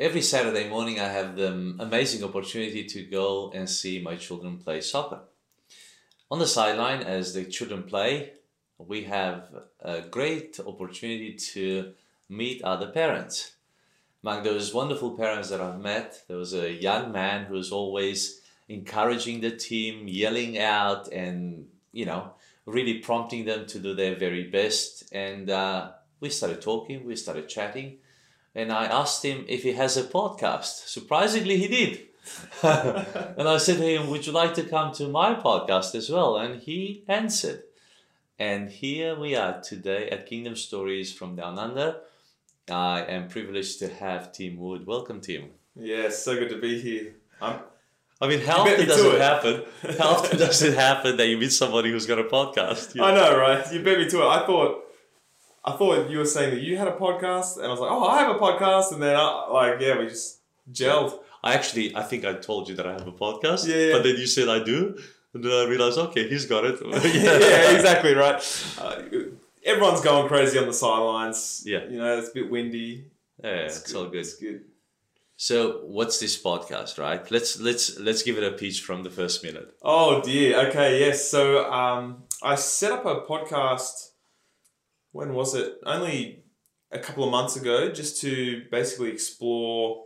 Every Saturday morning, I have the amazing opportunity to go and see my children play soccer. On the sideline, as the children play, we have a great opportunity to meet other parents. Among those wonderful parents that I've met, there was a young man who was always encouraging the team, yelling out, and you know, really prompting them to do their very best. And uh, we started talking, we started chatting and I asked him if he has a podcast. Surprisingly, he did. and I said to him, Would you like to come to my podcast as well? And he answered. And here we are today at Kingdom Stories from Down Under. I am privileged to have Tim Wood. Welcome, Tim. Yeah, so good to be here. I'm, I mean, how often does it it. happen? How often does it happen that you meet somebody who's got a podcast? You- I know, right? You beat me to it. I thought, I thought you were saying that you had a podcast, and I was like, oh, I have a podcast, and then I, like, yeah, we just gelled. I actually, I think I told you that I have a podcast, Yeah, yeah. but then you said I do, and then I realized, okay, he's got it. yeah, exactly right. Uh, everyone's going crazy on the sidelines. Yeah. you know, it's a bit windy. Yeah, it's, all good. It's good. So, what's this podcast, right? Let's let's let's give it a pitch from the first minute. Oh dear. Okay. Yes. So um, I set up a podcast. When was it? Only a couple of months ago, just to basically explore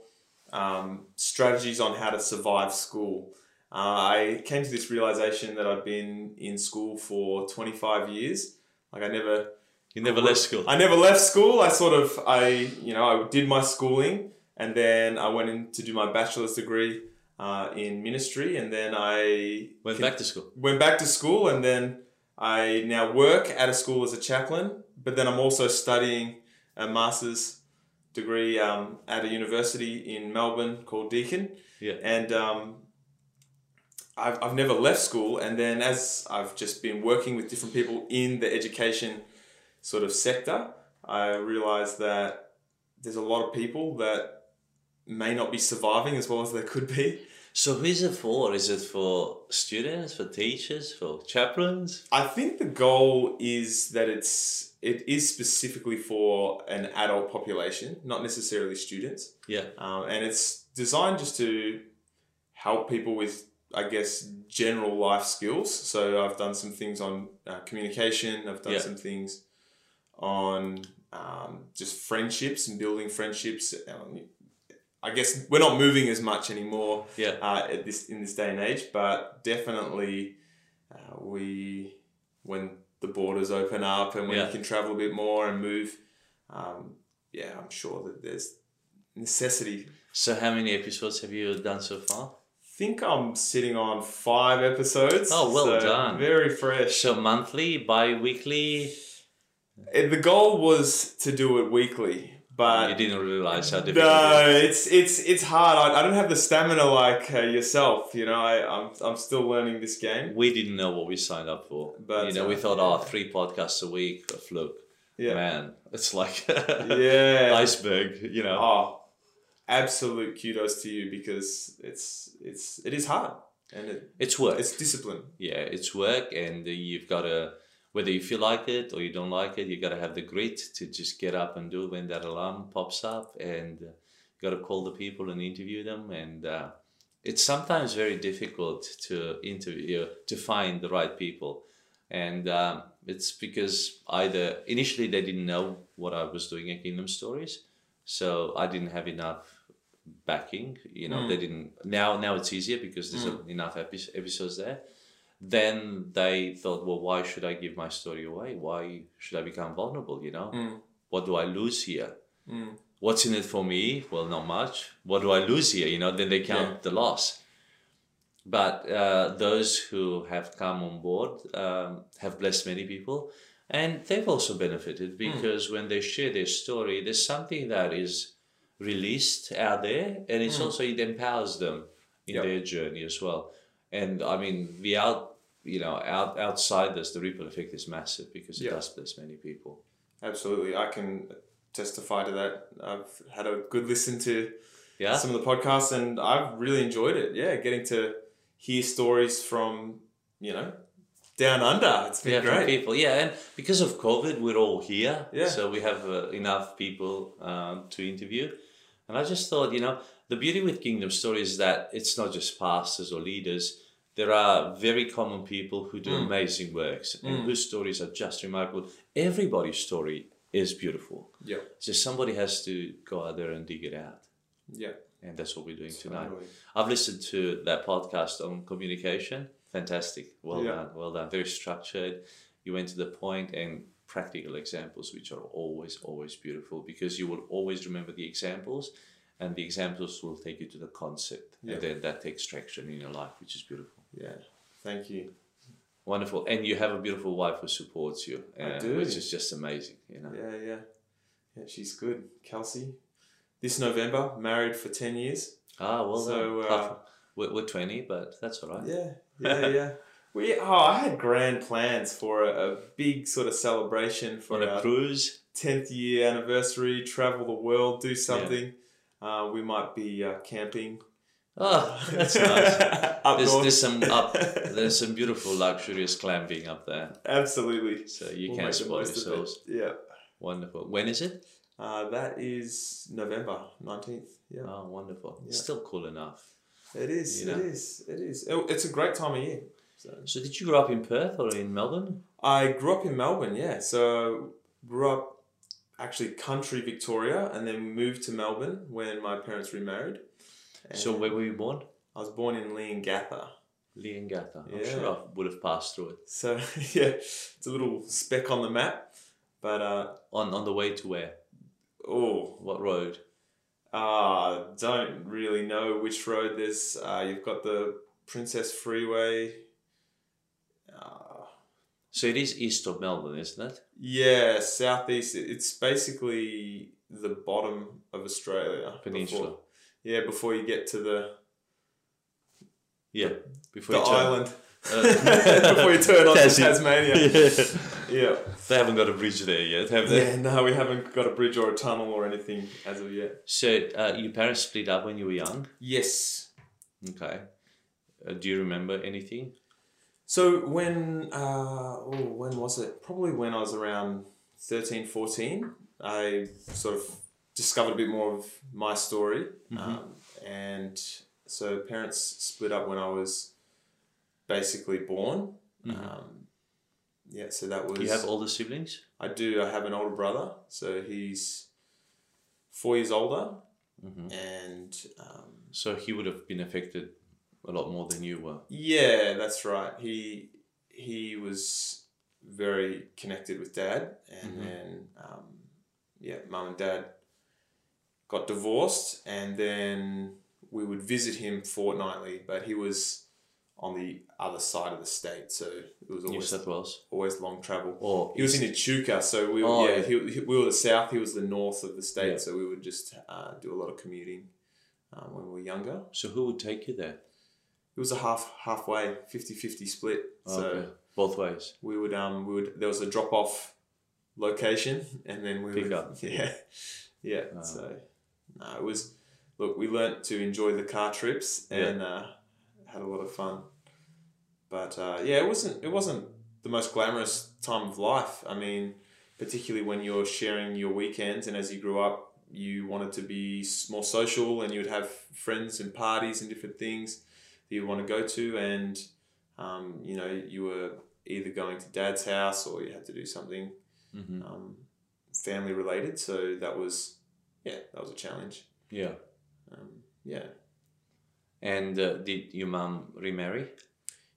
um, strategies on how to survive school. Uh, I came to this realization that I've been in school for twenty five years. Like I never You never left school. I never left school. I sort of I you know I did my schooling and then I went in to do my bachelor's degree uh, in ministry and then I Went con- back to school. went back to school and then I now work at a school as a chaplain. But then I'm also studying a master's degree um, at a university in Melbourne called Deakin Yeah. and um, I've, I've never left school and then as I've just been working with different people in the education sort of sector I realized that there's a lot of people that may not be surviving as well as they could be So, who is it for? Is it for students, for teachers, for chaplains? I think the goal is that it's it is specifically for an adult population not necessarily students Yeah. um, and it's designed just to help people with i guess general life skills so i've done some things on uh, communication i've done Yeah. some things on um, just friendships and building friendships um, i guess we're not moving as much anymore Yeah. uh, at this in this day and age but definitely uh, we when the borders open up and when Yeah. you can travel a bit more and move um, yeah i'm sure that there's necessity So, how many episodes have you done so far? I think I'm sitting on five episodes. Oh, well so done. Very fresh. So, monthly, bi weekly? Uh, The goal was to do it weekly, but you didn't realize how difficult no, it it's it's it's hard. I, I don't have the stamina like uh, yourself. You know, I I'm I'm still learning this game. We didn't know what we signed up for. But, you know, we uh, thought, yeah. oh, three podcasts a week, a fluke. Yeah, Man, it's like yeah. iceberg, you know. Oh, absolute kudos to you because it's it's it is hard and it, It's work. it's discipline. yeah, it's work, and you've got to, whether you feel like it or you don't like it, you got to have the grit to just get up and do it when that alarm pops up, and uh, you got to call the people and interview them, and uh, it's sometimes very difficult to interview to find the right people, and um, it's because either initially they didn't know what I was doing at Kingdom Stories, so I didn't have enough backing. You know, Mm. they didn't. Now, now it's easier because there's enough epi- episodes there. Then they thought, well, why should I give my story away? Why should I become vulnerable? You know, Mm. what do I lose here? Mm. What's in it for me? Well, not much. What do I lose here? You know, then they count Yeah. the loss. But uh, those who have come on board um, have blessed many people, and they've also benefited because when they share their story, there's something that is released out there, and it's also it empowers them in Yep. their journey as well. And I mean, the out, you know, out outside this, the ripple effect is massive because it Yeah. does bless many people. Absolutely, I can testify to that. I've had a good listen to Yeah. some of the podcasts, and I've really enjoyed it. Yeah, getting to hear stories from you know down under. It's been yeah, great. people. Yeah, and because of COVID, we're all here. Yeah. So we have uh, enough people um, to interview. And I just thought, you know, the beauty with Kingdom Story is that it's not just pastors or leaders. There are very common people who do Mm. amazing works and Mm. whose stories are just remarkable. Everybody's story is beautiful. Yeah, just somebody has to go out there and dig it out. yeah. And that's what we're doing tonight. I've listened to that podcast on communication. Fantastic. Well Yeah. done. Well done. Very structured. You went to the point and practical examples, which are always, always beautiful because you will always remember the examples and the examples will take you to the concept. Yeah. And then that takes traction in your life, which is beautiful. Yeah, thank you. Wonderful. And you have a beautiful wife who supports you, I uh, do. which is just amazing. You know. Yeah, yeah, yeah. She's good, Kelsey. This November, married for ten years. Ah, well So, uh, we're, we're 20, but that's all right. Yeah, yeah, yeah. We oh, I had grand plans for a, a big sort of celebration for On a cruise. tenth year anniversary. Travel the world, do something. Uh, we might be uh, camping. Oh, that's nice. There's, there's some up, there's some beautiful luxurious glamping up there, Absolutely. so you We'll can spoil most of it. yourselves. Yeah. Wonderful. When is it? Uh, that is November nineteenth. Yeah. Oh, wonderful. It's Yeah. still cool enough. It is. You know. It is. It is. It- It's a great time of year. So. So, did you grow up in Perth or in Melbourne? I grew up in Melbourne, yeah. So grew up actually country Victoria, and then moved to Melbourne when my parents remarried. So, where were you born? I was born in Leongatha. Leongatha. I'm Yeah. sure I would have passed through it. So yeah, it's a little speck on the map, but uh, On on the way to where? oh, What road? uh, don't really know which road. There's uh, you've got the Princes Freeway. Uh, So it is east of Melbourne, isn't it? yeah, southeast. It's basically the bottom of Australia. Peninsula. Before, yeah, before you get to the Yeah. Before the you turn- island. Uh, before you turn on to Tasmania. Yeah. Yeah. They haven't got a bridge there yet, have they? Yeah, no, we haven't got a bridge or a tunnel or anything as of yet. So uh, your parents split up when you were young. Yes. Okay. Uh, do you remember anything? So when, uh, oh, when was it? Probably when I was around 13, 14, I sort of discovered a bit more of my story. Um, and so parents split up when I was basically born. Um, yeah, so that was. You have older siblings? I do. I have an older brother, so he's four years older, Mhm. and um, So he would have been affected a lot more than you were. yeah, that's right. He he was very connected with dad, and Mhm. then um, yeah, mum and dad got divorced, and then we would visit him fortnightly, but he was on the other side of the state, so it was New always South Wales. always long travel. Or He was in Echuca, so we Oh, yeah. He, he- we were the south, he was the north of the state, Yeah. so we would just uh, do a lot of commuting um, when we were younger. So who would take you there? It was a half halfway 50-50 split. So Okay. Both ways. we would um we would there was a drop off location and then we Pick would up. yeah yeah Ah. so no it was look we learnt to enjoy the car trips Yeah. and uh, had a lot of fun. But uh, yeah it wasn't it wasn't the most glamorous time of life. I mean particularly when you're sharing your weekends and as you grew up you wanted to be more social and you would have friends and parties and different things that you want to go to and um, you know you were either going to dad's house or you had to do something hmm um, family related. So that was yeah that was a challenge. Yeah. um, yeah. And uh, did your mum remarry?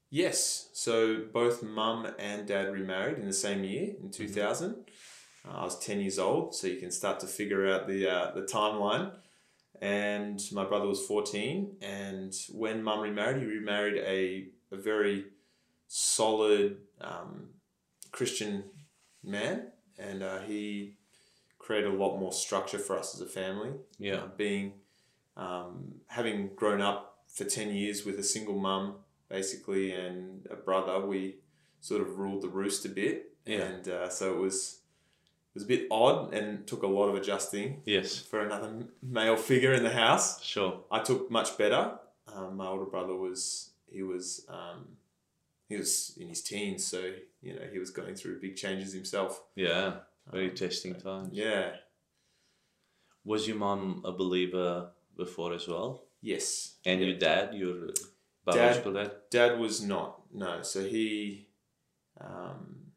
yes. So both mum and dad remarried in the same year in 2000 uh, i was 10 years old so you can start to figure out the uh, the timeline. And my brother was 14 and when mum remarried he remarried a, a very solid um, christian man. And uh, he created a lot more structure for us as a family Yeah. uh, being um, having grown up for 10 years with a single mum basically, and a brother. We sort of ruled the roost a bit, Yeah. and uh, so it was it was a bit odd and took a lot of adjusting Yes, for another male figure in the house. sure. I took much better. Um, my older brother was he was um, he was in his teens, so you know he was going through big changes himself. Yeah, very Um, testing times. Yeah. Was your mom a believer before as well? Yes. And Yeah. your dad, your biological dad? Dad was not. No. So he um,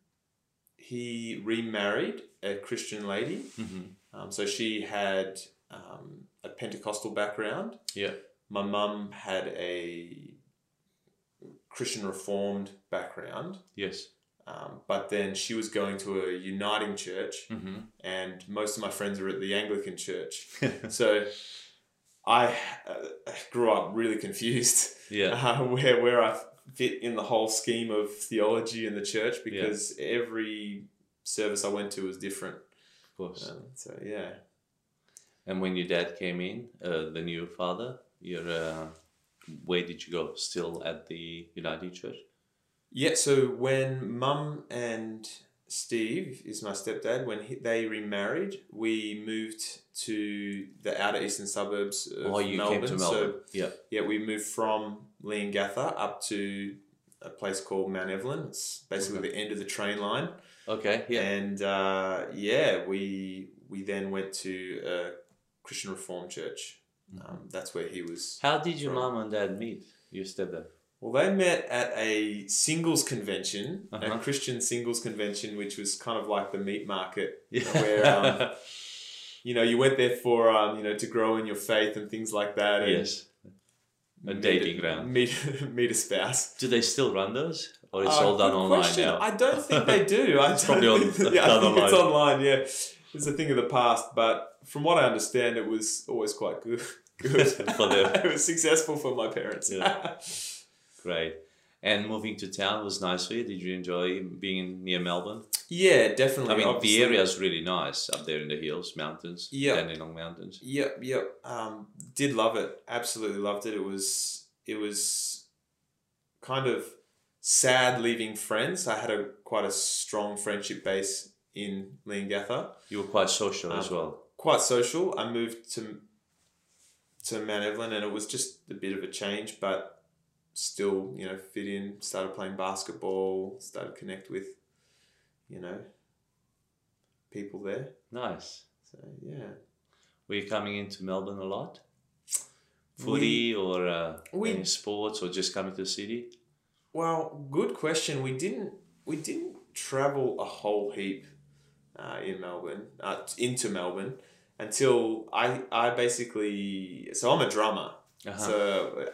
he remarried a Christian lady. Mm-hmm. Um, so she had um, a Pentecostal background. Yeah. My mum had a Christian Reformed background. Yes. Um, but then she was going to a uniting church, Mm-hmm. and most of my friends were at the Anglican church. so I uh, grew up really confused yeah. uh, where where I fit in the whole scheme of theology in the church because every service I went to was different. Of course. Um, so yeah, And when your dad came in, uh, the new father, your uh, where did you go? Still at the United Church? Yeah. So when Mum and Steve is my stepdad, when he, they remarried, we moved to the outer eastern suburbs of oh, Melbourne. to So yeah. yeah, we moved from Leongatha up to a place called Mount Evelyn. It's basically the end of the train line. Okay. Yeah. And uh, yeah, we we then went to a Christian Reformed church. Um, that's where he was. How did your from- mom and dad meet? Your stepdad. Well, they met at a singles convention, Uh-huh. a Christian singles convention, which was kind of like the meat market, Yeah. where um, you know you went there for um, you know to grow in your faith and things like that. And yes. A dating ground. Meet meet a spouse. Do they still run those, or it's Uh, all done online question. now? I don't think they do. I It's probably on- think- yeah, I think it's online. online. Yeah, it's a thing of the past. But from what I understand, it was always quite good. Good For them. it was successful for my parents. Yeah. Great. And moving to town was nice for you. Did you enjoy being near Melbourne? yeah, definitely. I mean, Obviously- the area is really nice up there in the hills, mountains, Yeah. Dandenong Mountains. Yep, yep. Um, did love it. Absolutely loved it. It was it was kind of sad leaving friends. I had a quite a strong friendship base in Leongatha. You were quite social as Um, well. quite social. I moved to to Mount Evelyn, and it was just a bit of a change, but still, you know, fit in. Started playing basketball. Started connect with, you know, people there. Nice. So yeah, Were you coming into Melbourne a lot? Footy or uh, we- any sports or just coming to the city? well, good question. We didn't we didn't travel a whole heap uh, in Melbourne uh, into Melbourne until I I basically so I'm a drummer. Uh-huh. So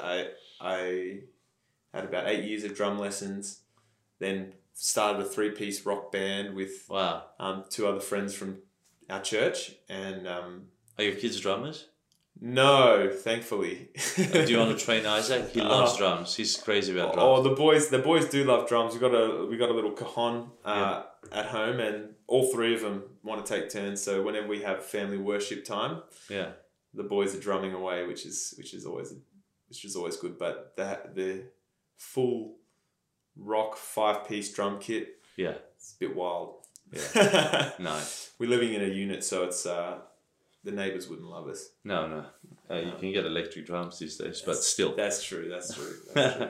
I I had about eight years of drum lessons, then started a three piece rock band with wow. um, two other friends from our church, and um, Are your kids drummers? no, thankfully. Do you want to train Isaac? He loves Uh, drums. He's crazy about drums. Oh, the boys! The boys do love drums. We got a we got a little cajon uh, at home, and all three of them want to take turns. So whenever we have family worship time, Yeah. the boys are drumming away, which is which is always which is always good. But the the full rock five piece drum kit, Yeah. it's a bit wild. Yeah. Nice. We're living in a unit, so it's uh, the neighbors wouldn't love us. No, no. Uh, you can get electric drums these days, but still. That's true. That's true. That's true.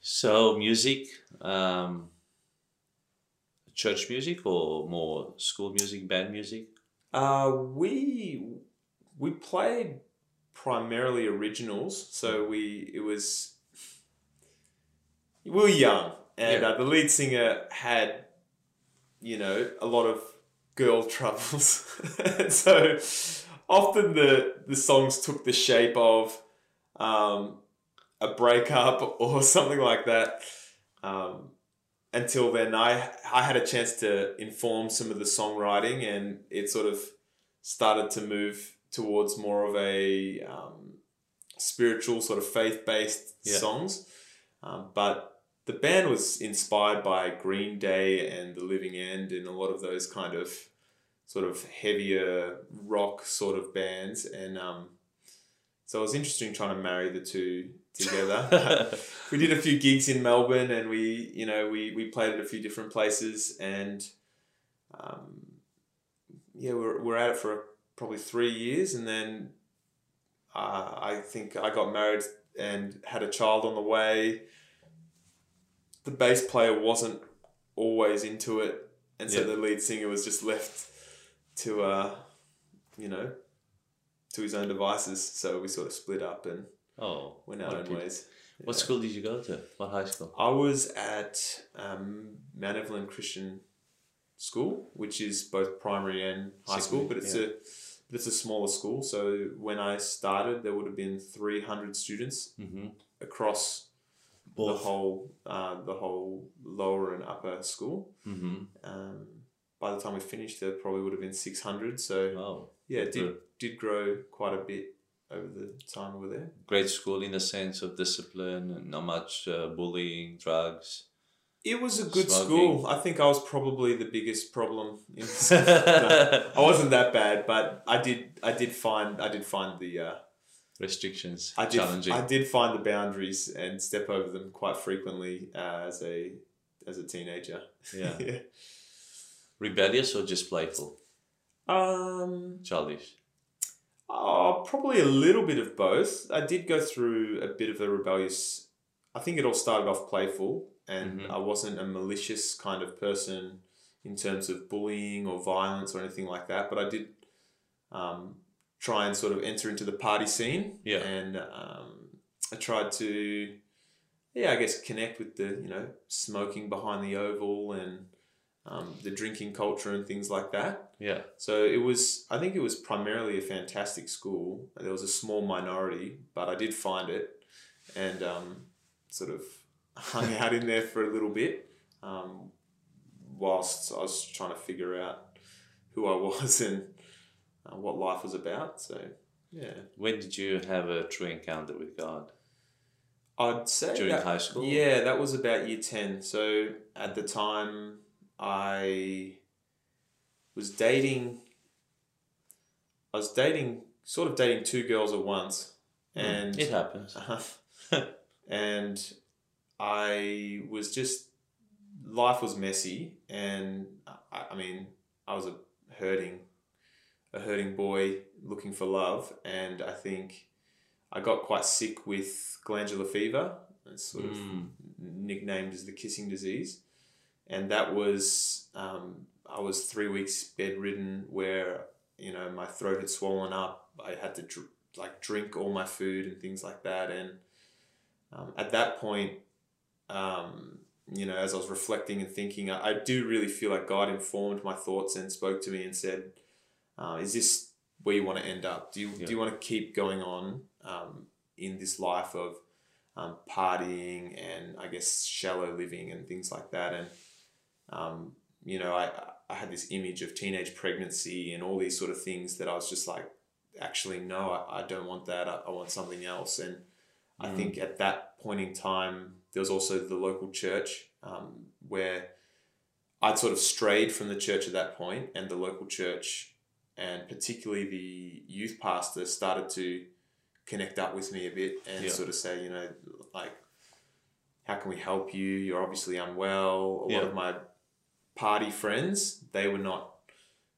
So music, um, church music or more school music, band music? Uh, we we played primarily originals, so we it was we were young, and Yeah. uh, the lead singer had you know a lot of girl troubles, so often the the songs took the shape of um, a breakup or something like that. Um, until then, I I had a chance to inform some of the songwriting, and it sort of started to move towards more of a um, spiritual sort of faith based Yeah. songs. Um, but the band was inspired by Green Day and The Living End, and a lot of those kind of sort of heavier rock sort of bands, and um, so it was interesting trying to marry the two together. we did a few gigs in Melbourne, and we you know we we played at a few different places, and um, yeah, we're we're at it for probably three years, and then uh, I think I got married and had a child on the way. The bass player wasn't always into it, and so Yeah. the lead singer was just left to uh, you know, to his own devices. So we sort of split up and Oh, went our own pity. ways. What school did you go to? What high school? I was at um, Mount Evelyn Christian School, which is both primary and high school, but it's Secondary, a it's a smaller school. So when I started, there would have been three hundred students Mm-hmm. across the whole uh, the whole lower and upper school. Mm-hmm. Um, by the time we finished, there probably would have been six hundred. So Oh, yeah, it did did grow quite a bit over the time we were there. great school in the sense of discipline and not much uh, bullying, drugs. It was a good Smoking. school. I think I was probably the biggest problem in. No, I wasn't that bad, but I did I did find I did find the uh, Restrictions, I did challenging. I did find the boundaries and step over them quite frequently uh, as a as a teenager. Yeah. yeah. Rebellious or just playful? Um. Childish. Oh, probably a little bit of both. I did go through a bit of a rebellious. I think it all started off playful, and Mhm. I wasn't a malicious kind of person in terms of bullying or violence or anything like that. But I did um, try and sort of enter into the party scene. Yeah. And um, I tried to, yeah, I guess connect with the you know smoking behind the oval and um, the drinking culture and things like that. Yeah. So it was, I think it was primarily a fantastic school. There was a small minority, but I did find it and um, sort of hung out in there for a little bit um, whilst I was trying to figure out who I was and uh, what life was about. So, yeah. When did you have a true encounter with God? I'd say During that- high school? Yeah, that was about year 10. So at the time, I was dating, I was dating, sort of dating two girls at once. And, it happens. and I was just, life was messy. And I, I mean, I was a hurting, a hurting boy looking for love. And I think I got quite sick with glandular fever. It's sort of Mm. nicknamed as the kissing disease. And that was, um, I was three weeks bedridden where, you know, my throat had swollen up. I had to dr- like drink all my food and things like that. And um, at that point, um, you know, as I was reflecting and thinking, I, I do really feel like God informed my thoughts and spoke to me and said, uh, "Is this where you want to end up? Do you Yeah. do you want to keep going on um, in this life of um, partying and I guess shallow living and things like that?" And um, you know, I I had this image of teenage pregnancy and all these sort of things that I was just like, actually, no, I, I don't want that. I, I want something else. And I Mm. think at that point in time, there was also the local church um, where I'd sort of strayed from the church at that point, and the local church, and particularly the youth pastor, started to connect up with me a bit and Yeah. sort of say, you know, like, how can we help you? You're obviously unwell. A lot of my party friends, they were not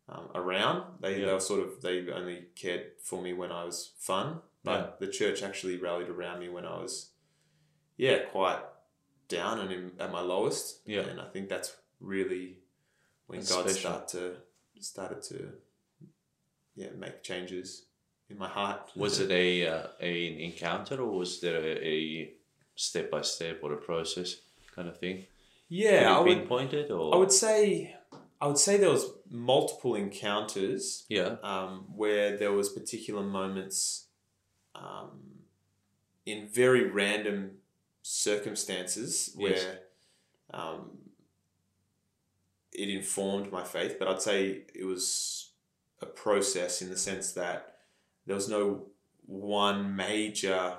um, around. They, they were sort of they only cared for me when I was fun. But the church actually rallied around me when I was, yeah, quite down and in, at my lowest. Yeah. and I think that's really when That's God special. started to started to, yeah, make changes in my heart. Was it a uh, a an encounter or was there a step by step or a process kind of thing? Yeah, I would. pinpoint it or I would say, I would say there was multiple encounters yeah um, where there was particular moments um, in very random circumstances Yes. where um, it informed my faith but i'd say it was a process in the sense that there was no one major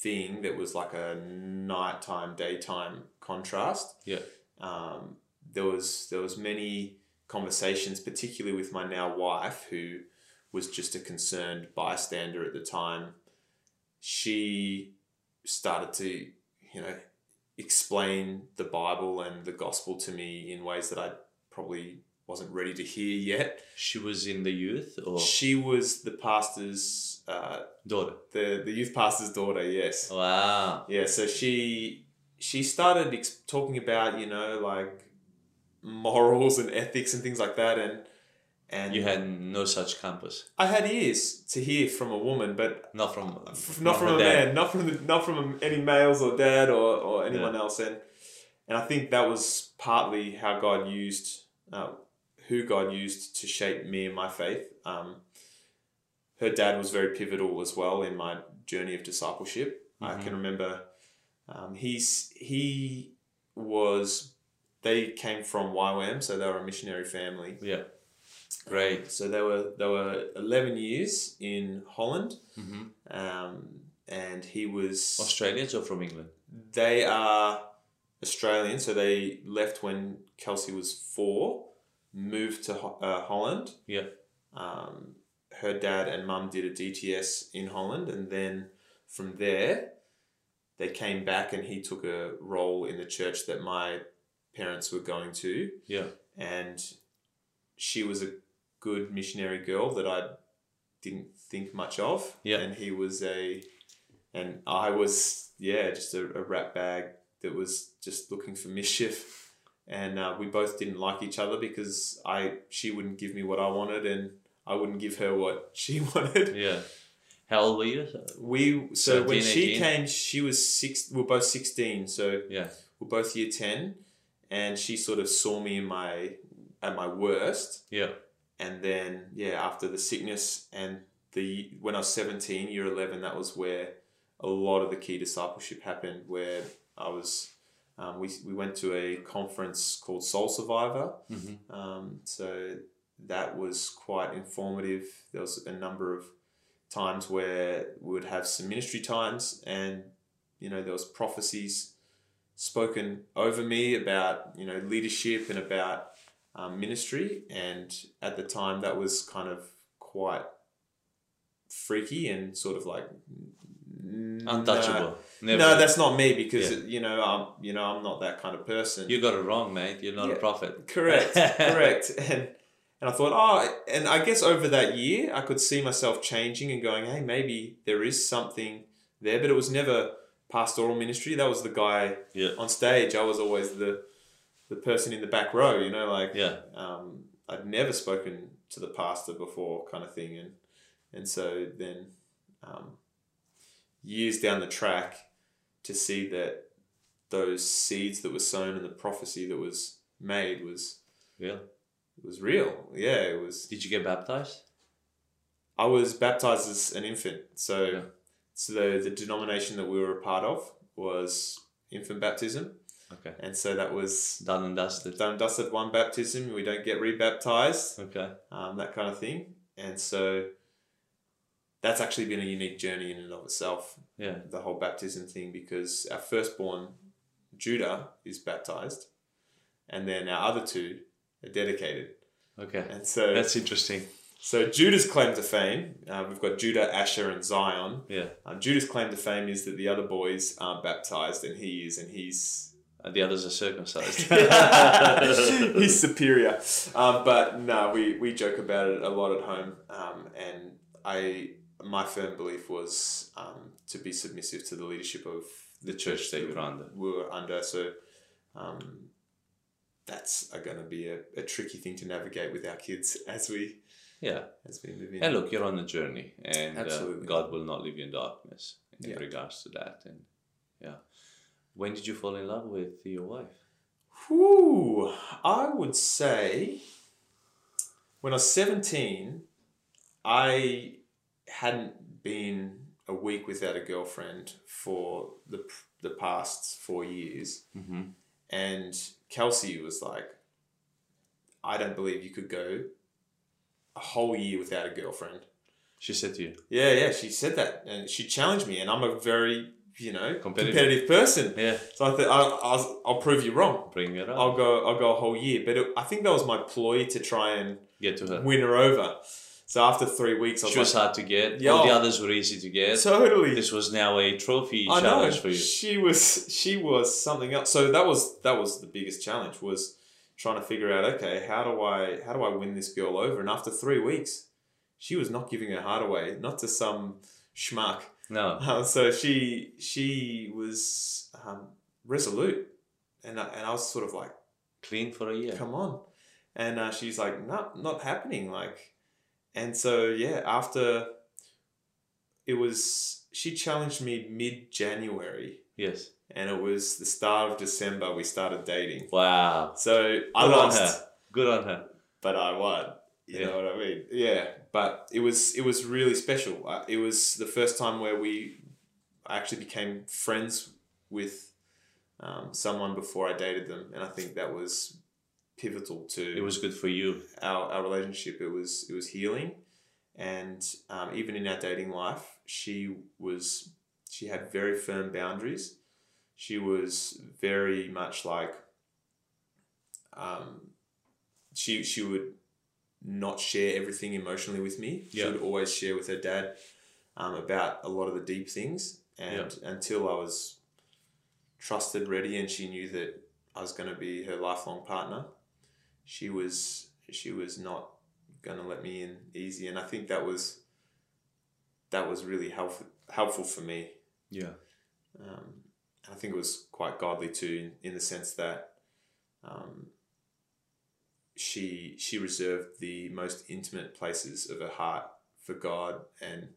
thing that was like a nighttime daytime contrast yeah um, there was there was many conversations, particularly with my now wife, who was just a concerned bystander at the time. She started to, you know, explain the Bible and the gospel to me in ways that I probably wasn't ready to hear yet. She was in the youth or She was the pastor's, uh, daughter. the the youth pastor's daughter. Yes. Wow. Yeah. So she she started ex- talking about you know like morals and ethics and things like that, and and You had no such campus. I had ears to hear from a woman, but Not from F- not from, her a dad. man, not from the, not from any males or dad or, or anyone Yeah. else, and and I think that was partly how God used, uh, who God used to shape me and my faith. Um, her dad was very pivotal as well in my journey of discipleship. I Mhm. can remember, um, he's he was. They came from YWAM, so they were a missionary family. Yeah. Great. So they were they were eleven years in Holland, hmm um, and he was. Australians or from England? They are Australian, so they left when Kelsey was four, moved to uh, Holland. Yeah. Um, her dad and mum did a DTS in Holland, and then from there, they came back, and he took a role in the church that my parents were going to, Yeah. and she was a good missionary girl that I didn't think much of. Yeah. And he was a, and I was, yeah, just a, a rat bag that was just looking for mischief. And uh, we both didn't like each other because I she wouldn't give me what I wanted and I wouldn't give her what she wanted. Yeah. How old were you? We so when 17, she 18? came, she was six. We are both sixteen, so Yeah. we're both year ten, and she sort of saw me in my at my worst. Yeah. And then yeah after the sickness and the when i was 17 year 11 that was where a lot of the key discipleship happened where i was um, we, we went to a conference called soul survivor. Hmm um, so that was quite informative. There was a number of times where we would have some ministry times and you know there was prophecies spoken over me about you know leadership and about um, ministry and at the time that was kind of quite freaky and sort of like Untouchable. no, no that's not me because Yeah. you know i'm you know i'm not that kind of person you got it wrong, mate. You're not Yeah. a prophet. Correct, correct. And and I thought, oh, and I guess over that year, I could see myself changing and going, hey, maybe there is something there. But it was never pastoral ministry. That was the guy Yeah. on stage. I was always the the person in the back row. You know, like Yeah. um, I'd never spoken to the pastor before, kind of thing. And and so then, um, years down the track, to see that those seeds that were sown and the prophecy that was made was Yeah. was real. Yeah, it was. Did you get baptized? I was baptized as an infant, so Yeah. so the, the denomination that we were a part of was infant baptism, Okay. and so that was Done and dusted. done and dusted one baptism. We don't get rebaptized, Okay. um, that kind of thing, and so that's actually been a unique journey in and of itself. Yeah. the whole baptism thing because our firstborn Judah is baptized, and then our other two are dedicated, Okay. and so That's interesting. So Judah's claim to fame, uh, we've got Judah, Asher, and Zion. Yeah. Um, Judah's claim to fame is that the other boys aren't baptized, and he is, and he's the others are circumcised. he's superior. Um, but no, we we joke about it a lot at home, um, and I my firm belief was um, to be submissive to the leadership of the church that you're under. we were under. So um, that's going to be a, a tricky thing to navigate with our kids as we Yeah. as we move in. And look, you're on a journey, and uh, God will not leave you in darkness in Yeah. regards to that. And yeah, when did you fall in love with your wife? Whew, I would say when I was 17, I hadn't been a week without a girlfriend for the, the past four years. Mm-hmm. And Kelsey was like, I don't believe you could go a whole year without a girlfriend. She said to you, Yeah, yeah, she said that. And she challenged me. And I'm a very, you know, Competitive. competitive person. "Yeah, So I thought, I'll, I'll, I'll prove you wrong. bring it up, I'll go. I'll go a whole year, but it, I think that was my ploy to try and get to her." win her over. So after three weeks, I was She was like, hard to get. Yeah. All the others were easy to get. totally. This was now a trophy I know. challenge for you. She was she was something else. So that was that was the biggest challenge was trying to figure out okay how do I how do I win this girl over? And after three weeks, she was not giving her heart away, not to some schmuck. No. Uh, so she she was um, resolute, and I, and I was sort of like, Clean for a year. come on, and uh, she's like, no, not happening. Like, and so yeah, after it was she challenged me mid January Yes. and it was the start of December we started dating. Wow. So I Good on lost, her. Good on her. but I won. You Yeah. know what I mean? Yeah. But it was it was really special. Uh, It was the first time where we actually became friends with um, someone before I dated them, and I think that was pivotal to It was good for you. our, our relationship. It was it was healing, and um, even in our dating life, she was she had very firm boundaries. She was very much like um, she she would not share everything emotionally with me. She would always share with her dad um, about a lot of the deep things, and until I was trusted, ready, and she knew that I was going to be her lifelong partner, she was she was not going to let me in easy, and I think that was that was really helpful helpful for me. Yeah. Um, I think it was quite godly too, in, in the sense that um, she she reserved the most intimate places of her heart for God and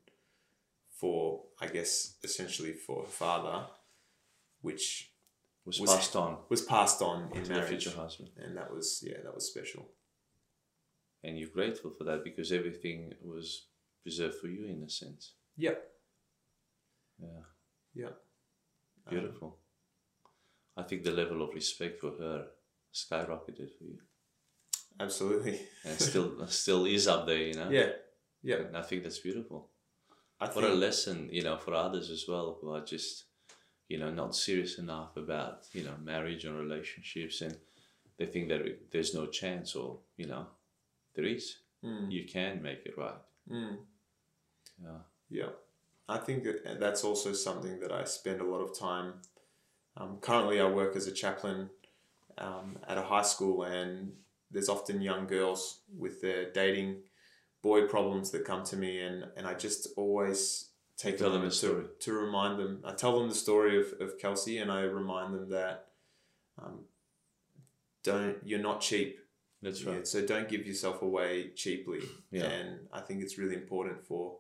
for I guess essentially for her father, which Was, Was- passed on was passed on in marriage, future husband. and that was yeah that was special. And you're grateful for that because everything was preserved for you in a sense. Yep. Yeah. Yeah. Um, Beautiful. I think the level of respect for her skyrocketed for you. Absolutely. And still still is up there, you know? Yeah. Yeah. And I think that's beautiful. I What a lesson, you know, for others as well who are just, you know, not serious enough about, you know, marriage and relationships and they think that there's no chance or, you know, there is. Mm, You can make it right. mm. Yeah. Yeah, I think that that's also something that I spend a lot of time. Um, currently, I work as a chaplain um, at a high school, and there's often young girls with their dating boy problems that come to me, and, and I just always take Tell them a story. to, to remind them. I tell them the story of, of Kelsey, and I remind them that um, don't you're not cheap. That's Yeah, right. so don't give yourself away cheaply. Yeah. And I think it's really important for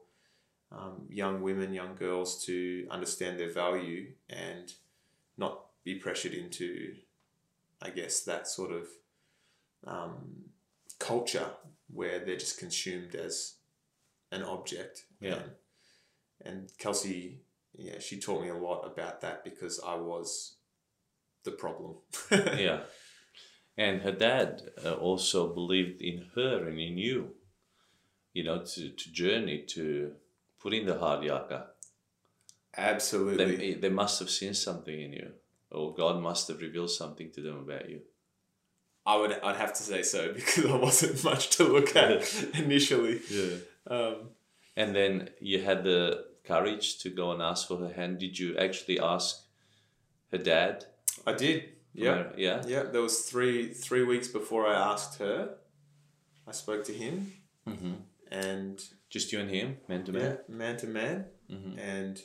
um, young women, young girls to understand their value and not be pressured into, I guess, that sort of um, culture where they're just consumed as an object. Yeah. And, and Kelsey, yeah, she taught me a lot about that because I was the problem. yeah. And her dad uh, also believed in her and in you, you know, to, to journey, to put in the hard yaka. Absolutely. They, they must have seen something in you, or God must have revealed something to them about you. I would I'd have to say so because I wasn't much to look at initially. Yeah. Um, And then you had the courage to go and ask for her hand. Did you actually ask her dad? I did. Yeah. Yeah. Yeah. There was three three weeks before I asked her. I spoke to him Mm-hmm. and Just you and him, man to yeah, man. man to man, Mm-hmm. and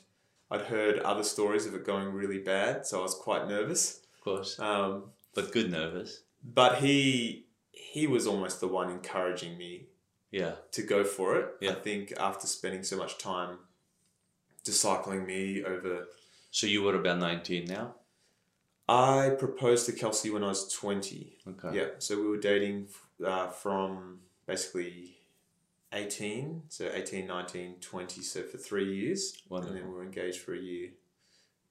I'd heard other stories of it going really bad, so I was quite nervous. Of course, Um, but good nervous. But he he was almost the one encouraging me Yeah. to go for it. yeah. I think after spending so much time discipling me over So you were about nineteen now. I proposed to Kelsey when I was 20. Okay. Yeah, so we were dating uh, from basically 18, so 18, 19, 20, so for three years. Wonderful. And then we were engaged for a year,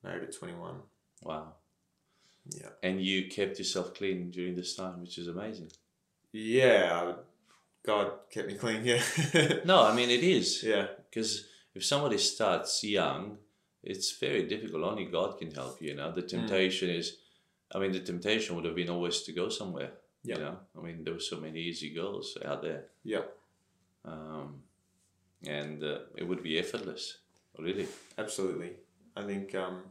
married at 21. Wow. Yeah. And you kept yourself clean during this time, which is amazing. Yeah, God kept me clean, yeah. No, I mean it is yeah, because if somebody starts young, it's very difficult. Only God can help you. You Mm. know, the temptation is. I mean, the temptation would have been always to go somewhere. Yeah. You know, I mean, there were so many easy girls out there. yeah, Um, and uh, it would be effortless. Really. Absolutely. I think um,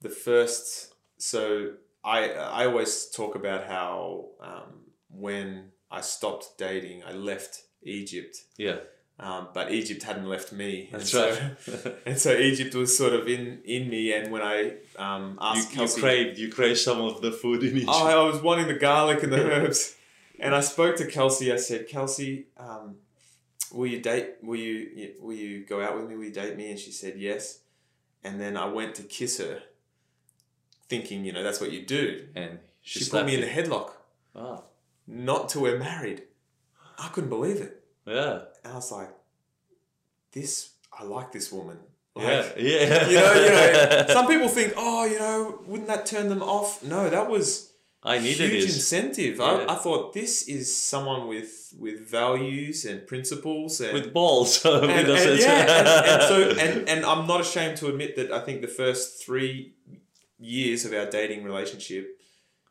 the first. So I I always talk about how um, when I stopped dating, I left Egypt. Yeah. Um, but Egypt hadn't left me. And That's so- right. And so Egypt was sort of in, in me, and when I um, you, asked you Kelsey, crave you craved some of the food in Egypt. Oh, I was wanting the garlic and the herbs, and I spoke to Kelsey. I said, Kelsey, um, will you date? Will you will you go out with me? Will you date me? And she said yes. And then I went to kiss her, thinking, you know, that's what you do. and She, put slapped me in a headlock, Wow. not till we're married. I couldn't believe it, Yeah. and I was like, this. I like this woman. Like, yeah. Yeah. You know, you know. Some people think, oh, you know, wouldn't that turn them off? No, that was I needed huge this. incentive. Yeah. I, I thought this is someone with with values and principles and with balls. and, and- yeah, and, and so and, and I'm not ashamed to admit that I think the first three years of our dating relationship,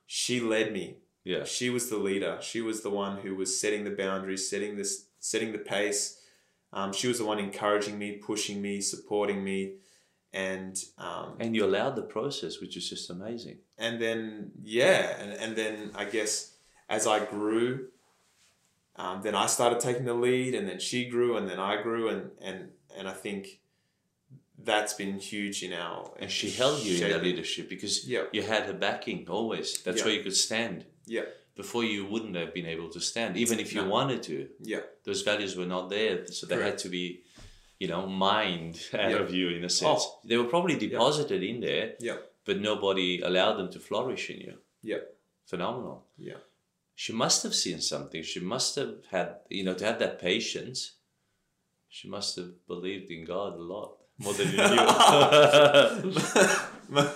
she led me. yeah. She was the leader. She was the one who was setting the boundaries, setting this, setting the pace. Um, she was the one encouraging me, pushing me, supporting me, and um, And you allowed the process, which is just amazing. and then yeah, and, and then I guess as I grew, um, then I started taking the lead, and then she grew, and then I grew, and and and I think that's been huge in our. And she held you in that leadership because Yeah. you had her backing always. That's Yeah. where you could stand. Yeah, Before you wouldn't have been able to stand, even if you No. wanted to. yeah, Those values were not there, so they had to be, you know, mined out Yeah. of you in a oh. sense. Oh. They were probably deposited in there, yeah, but nobody allowed them to flourish in you. yeah, Phenomenal. yeah. She must have seen something. She must have had, you know, to have that patience. She must have believed in God a lot more than you knew.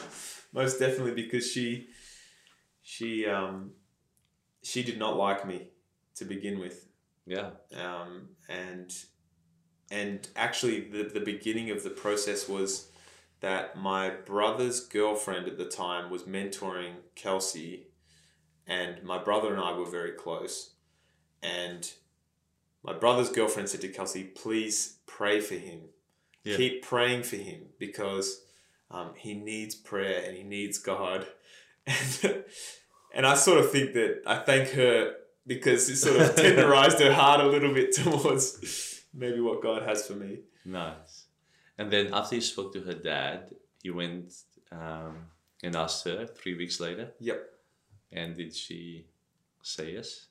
Most definitely because she she um she did not like me to begin with yeah. um and and actually the the beginning of the process was that my brother's girlfriend at the time was mentoring Kelsey and my brother and I were very close and my brother's girlfriend said to Kelsey please pray for him Yeah. keep praying for him because um, he needs prayer and he needs God. And, and I sort of think that I thank her because it sort of tenderized her heart a little bit towards maybe what God has for me. Nice. And then after you spoke to her dad, you went um, and asked her three weeks later. Yep, And did she say yes?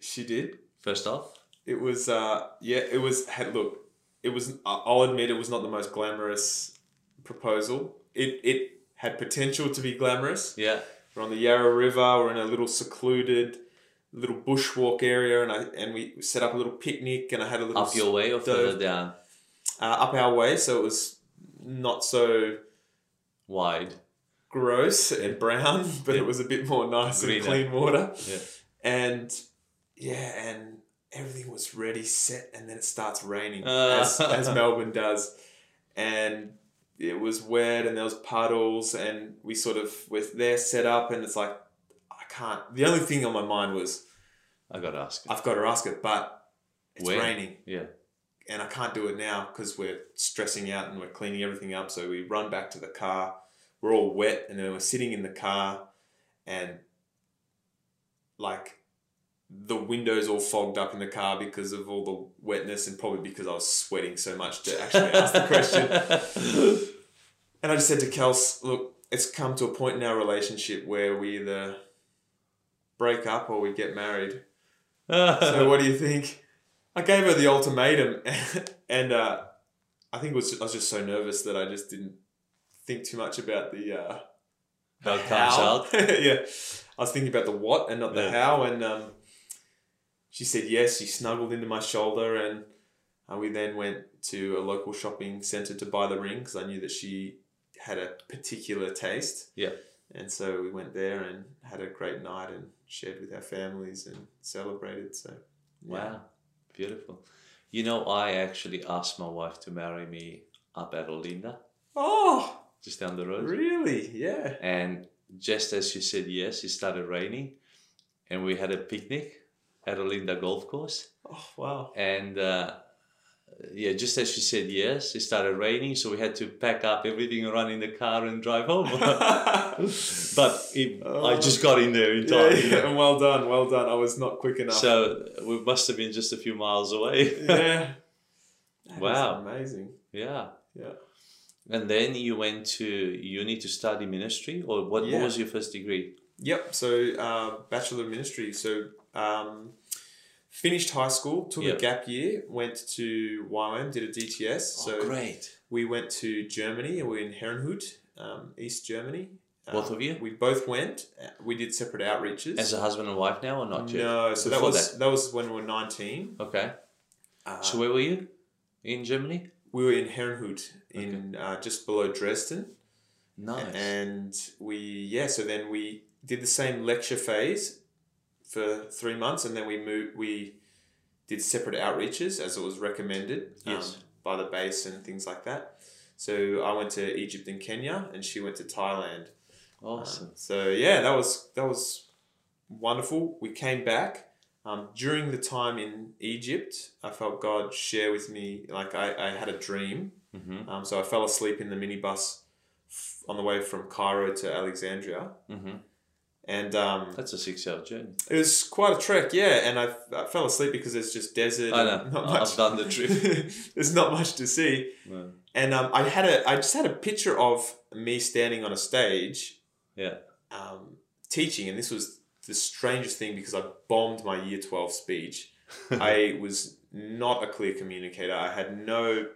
she did. First off? It was, uh, yeah, it was, had, look, it was, I'll admit it was not the most glamorous proposal. It, it had potential to be glamorous. Yeah. We're on the Yarra River. We're in a little secluded, little bushwalk area, and I and we set up a little picnic, and I had a little Up your way or further down? uh, up our way, so it was not so Wide. gross and brown, but Yeah. it was a bit more nice Greener. and clean water. Yeah. And yeah, and everything was ready, set, and then it starts raining, Uh. as, as Melbourne does, and it was wet, and there was puddles, and we sort of were there set up, and it's like I can't. The only thing on my mind was I got to ask her. I've got to ask it, but it's raining, Yeah. and I can't do it now because we're stressing out and we're cleaning everything up. So we run back to the car. We're all wet, and then we're sitting in the car, and like the windows all fogged up in the car because of all the wetness, and probably because I was sweating so much to actually ask the question. And I just said to Kels, look, it's come to a point in our relationship where we either break up or we get married. So what do you think? I gave her the ultimatum, and uh, I think it was I was just so nervous that I just didn't think too much about the uh, How comes out. yeah, I was thinking about the what and not the Yeah. how. And um, she said yes. She snuggled into my shoulder, and uh, we then went to a local shopping center to buy the ring because I knew that she had a particular taste. Yeah. And so we went there and had a great night and shared with our families and celebrated. So yeah. Wow. Beautiful. You know, I actually asked my wife to marry me up at Olinda, Oh, just down the road. really? Yeah. And just as she said yes, it started raining, and we had a picnic at Olinda Golf Course. Oh, wow. And uh, yeah, just as she said yes, it started raining, so we had to pack up everything and run in the car and drive home. but it, I just got in there in time. yeah, and well done, well done. I was not quick enough. So we must have been just a few miles away. yeah. That Wow. amazing. yeah. Yeah. And then you went to uni to study ministry, or what, Yeah. what was your first degree? Yep. So uh, bachelor of ministry. So um, finished high school, took Yep. a gap year, went to YWAM, did a DTS. so oh, great. we went to Germany. and We were in Herrnhut, um, East Germany. Both Um, of you? We both went. Uh, We did separate outreaches. As a husband and wife now, or not yet? no, so that was that. was when we were nineteen. Okay. Uh, So where were you? In Germany? we were in Herrnhut, in uh, just below Dresden. Nice. and we yeah so then we did the same lecture phase for three months and then we moved we did separate outreaches as it was recommended um, by the base and things like that so i went to egypt and kenya and she went to thailand awesome. so yeah that was that was wonderful we came back um, during the time in egypt i felt god share with me like i, I had a dream Mm-hmm. um, so I fell asleep in the minibus f- on the way from Cairo to Alexandria, Mm-hmm. And um, That's a six-hour journey. it was quite a trek. Yeah, and I, I fell asleep because it's just desert. I know. Not I've done the trip. there's not much to see, No. and um, I had a I just had a picture of me standing on a stage, Yeah. um, teaching, and this was the strangest thing because I bombed my year twelve speech. I was not a clear communicator. I had no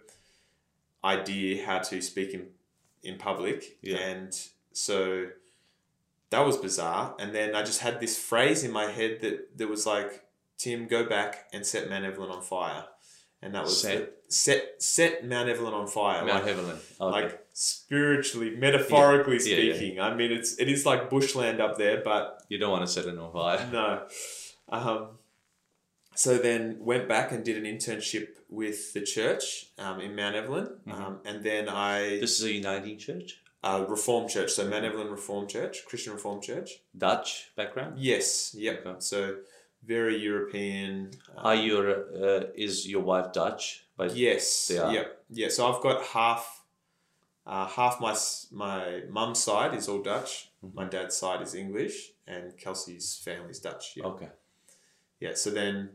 idea how to speak in in public, Yeah. and so that was bizarre. And then I just had this phrase in my head that that was like, "Tim, go back and set Mount Evelyn on fire," and that was Set? the- set set Mount Evelyn on fire. Mount like, Heavenly. Okay. like spiritually, metaphorically Yeah, yeah, yeah. speaking. I mean, it's it is like bushland up there, but you don't want to set it on fire. no. Um, so then went back and did an internship with the church um, in Mount Evelyn, um, and then I Mm-hmm. This is a uniting church. Uh, Reformed Church, so Mount Evelyn Reformed Church, Christian Reformed Church. Dutch background. Yes, yep. Okay. So very European. um, Are your uh, is your wife Dutch? But Yes. They are. Yep. Yeah. So I've got half. Uh, half my my mum's side is all Dutch. Mm-hmm. My dad's side is English, and Kelsey's family's Dutch. Yeah. okay. Yeah. So then,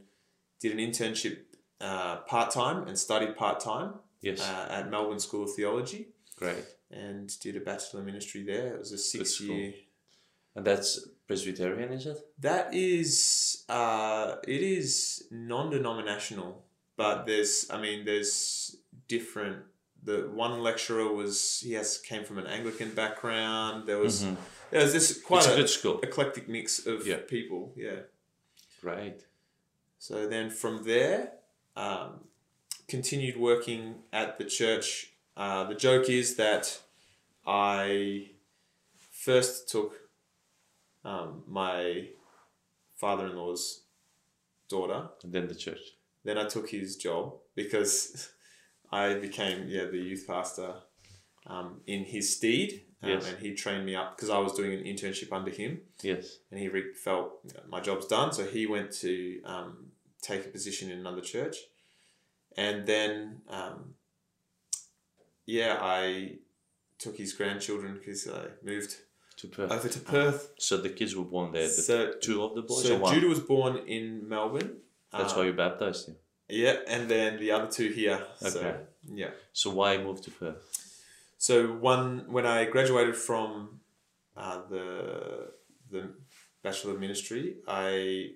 did an internship uh, part time and studied part time Yes. uh, at Melbourne School of Theology, Great. And did a bachelor ministry there. It was a six year. And that's Presbyterian, is it? That is, uh, it is non-denominational, but there's, I mean, there's different. The one lecturer was he has came from an Anglican background. There was Mhm. there was this quite It's a a, good school. eclectic mix of Yeah. people. Yeah. Great. So then from there, um, continued working at the church. Uh, the joke is that I first took um, my father-in-law's daughter. And then the church. Then I took his job because I became yeah the youth pastor um, in his stead, um, Yes. and he trained me up because I was doing an internship under him Yes. and he re- felt my job's done, so he went to um, take a position in another church, and then um, yeah, I took his grandchildren because I moved To Perth. over to Perth. So the kids were born there. The So, two of the boys so or one? Judah was born in Melbourne. That's uh, why you baptized him. Yeah, and then the other two here. So Okay. yeah. So why move to Perth? So one when I graduated from uh, the the bachelor of ministry, I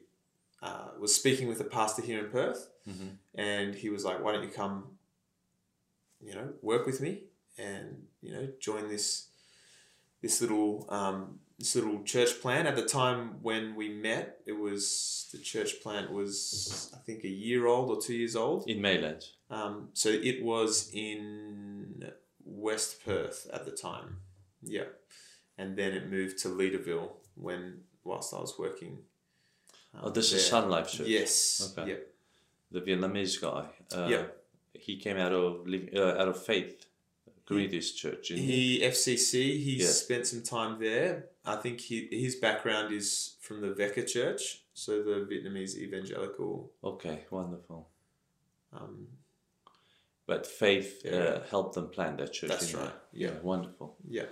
uh, was speaking with a pastor here in Perth, Mhm. and he was like, "Why don't you come, you know, work with me and you know join this this little um, this little church plan?" At the time when we met, it was the church plant was I think a year old or two years old. In Mayland. Um, so it was in West Perth at the time. Yeah. And then it moved to Leederville when whilst I was working. um, Oh, this is there. Sun Life Church. Yes. Okay. Yep. The Vietnamese guy. Uh, Yeah. He came out of uh, out of Faith Communities Church. In, He FCC. He Yeah. spent some time there. I think he, his background is from the Vecca Church, so the Vietnamese evangelical. okay, wonderful. Um, But faith Yeah. uh, helped them plant that church. That's right, yeah. wonderful. Yeah.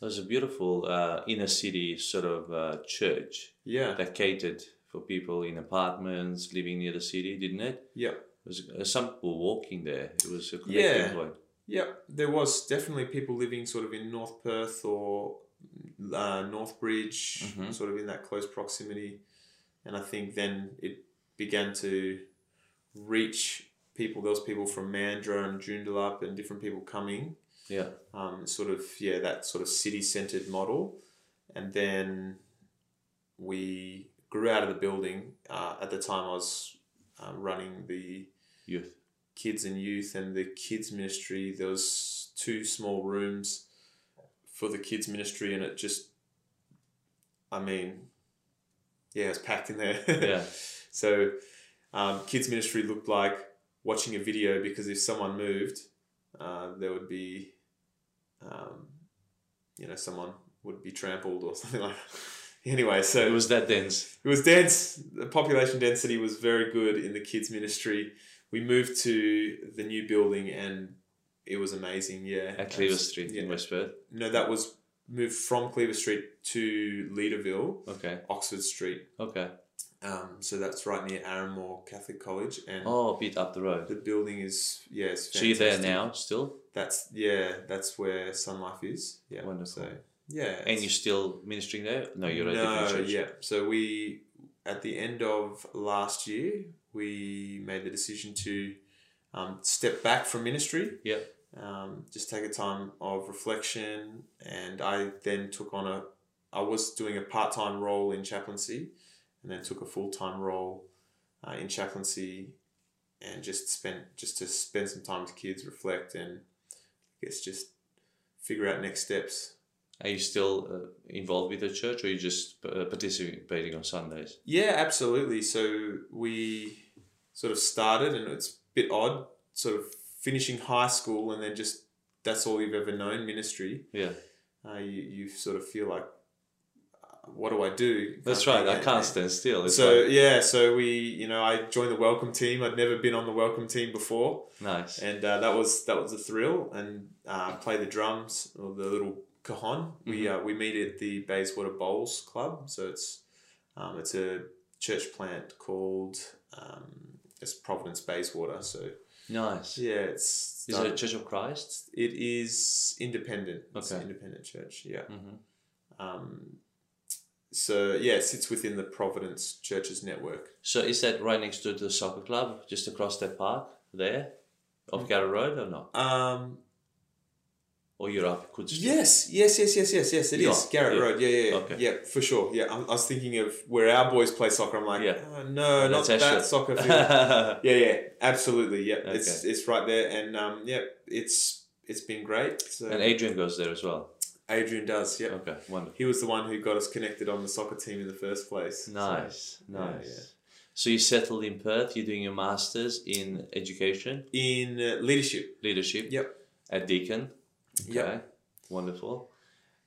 It was a beautiful uh, inner city sort of uh, church Yeah. that catered for people in apartments living near the city, didn't it? Yeah. Was uh, some people walking there. It was a Yeah. there was definitely people living sort of in North Perth or uh, Northbridge, Mhm. sort of in that close proximity. And I think then it began to reach people. There was people from Mandurah and Joondalup and different people coming. Yeah. Um, sort of, yeah, that sort of city centered model. And then we grew out of the building. Uh, at the time, I was uh, running the Youth. kids and youth and the kids ministry there was two small rooms for the kids ministry and it just i mean yeah it was packed in there Yeah. so um, kids ministry looked like watching a video because if someone moved uh, there would be um, you know someone would be trampled or something like that anyway so It was that dense. it was dense. The population density was very good in the kids ministry. We moved to the new building and it was amazing. Yeah, At Cleaver Street Yeah. in West Perth. No, that was moved from Cleaver Street to Leederville, Okay. Oxford Street. Okay. Um, so that's right near Aranmore Catholic College, and Oh, a bit up the road. the building is yeah, it's So you're there now still? That's yeah, that's where Sun Life is. Yeah, Wonderful. So yeah, And you're still ministering there? No, you're at a no, different church. yeah. So we, at the end of last year, we made the decision to um, step back from ministry. Yeah. Um, just take a time of reflection, and I then took on a. I was doing a part time role in chaplaincy, and then took a full time role uh, in chaplaincy, and just spent just to spend some time with kids, reflect, and I guess just figure out next steps. Are you still uh, involved with the church or are you just uh, participating on Sundays? Yeah, absolutely. So we sort of started, and it's a bit odd, sort of finishing high school, and then just that's all you've ever known ministry. Yeah. Uh, you, you sort of feel like, uh, what do I do? That's right. I can't stand still. It's So like, yeah, so we, you know, I joined the welcome team. I'd never been on the welcome team before, nice. and uh, that was that was a thrill. And uh, play the drums or the little cajon. We Mm-hmm. uh, we meet at the Bayswater Bowls Club. So it's um, it's a church plant called um, it's Providence Bayswater. So Nice. yeah, it's Is it a Church of Christ? it is independent. It's an Okay. independent church. Yeah. hmm Um, so yeah, it sits within the Providence Churches network. So is that right next to the soccer club, just across that park there, off Garratt Road, or not? Um, Or you're up Could yes, yes, yes, yes, yes, yes. It is Garratt yeah. Road. Yeah, yeah, yeah. Okay. yeah, for sure. Yeah, I, I was thinking of where our boys play soccer. I'm like, Yeah. oh, no, not that soccer field. yeah, yeah, absolutely. Yeah, it's Okay. it's right there, and um, yeah, it's it's been great. So and Adrian goes there as well. Adrian does. Yeah, Okay, wonderful. he was the one who got us connected on the soccer team in the first place. So, Nice, yeah, nice. yeah. So you settled in Perth. You're doing your masters in education, in uh, leadership. leadership. Yep. At Deakin. Okay. Yep. Wonderful.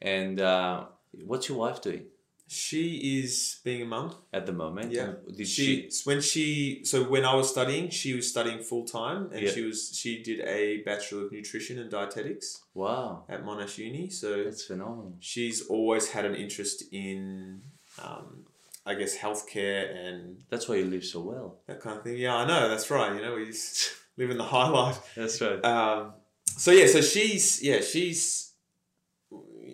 And uh, what's your wife doing She is being a mum. at the moment? Yeah. Did she, she? when she so when I was studying, she was studying full time, and Yeah. she was she did a bachelor of nutrition and dietetics Wow, at Monash Uni. So that's phenomenal. she's always had an interest in, um, I guess, healthcare and That's why you live so well. that kind of thing. Yeah, I know that's right. You know, we in the high life. That's right. Um, so yeah, so she's yeah she's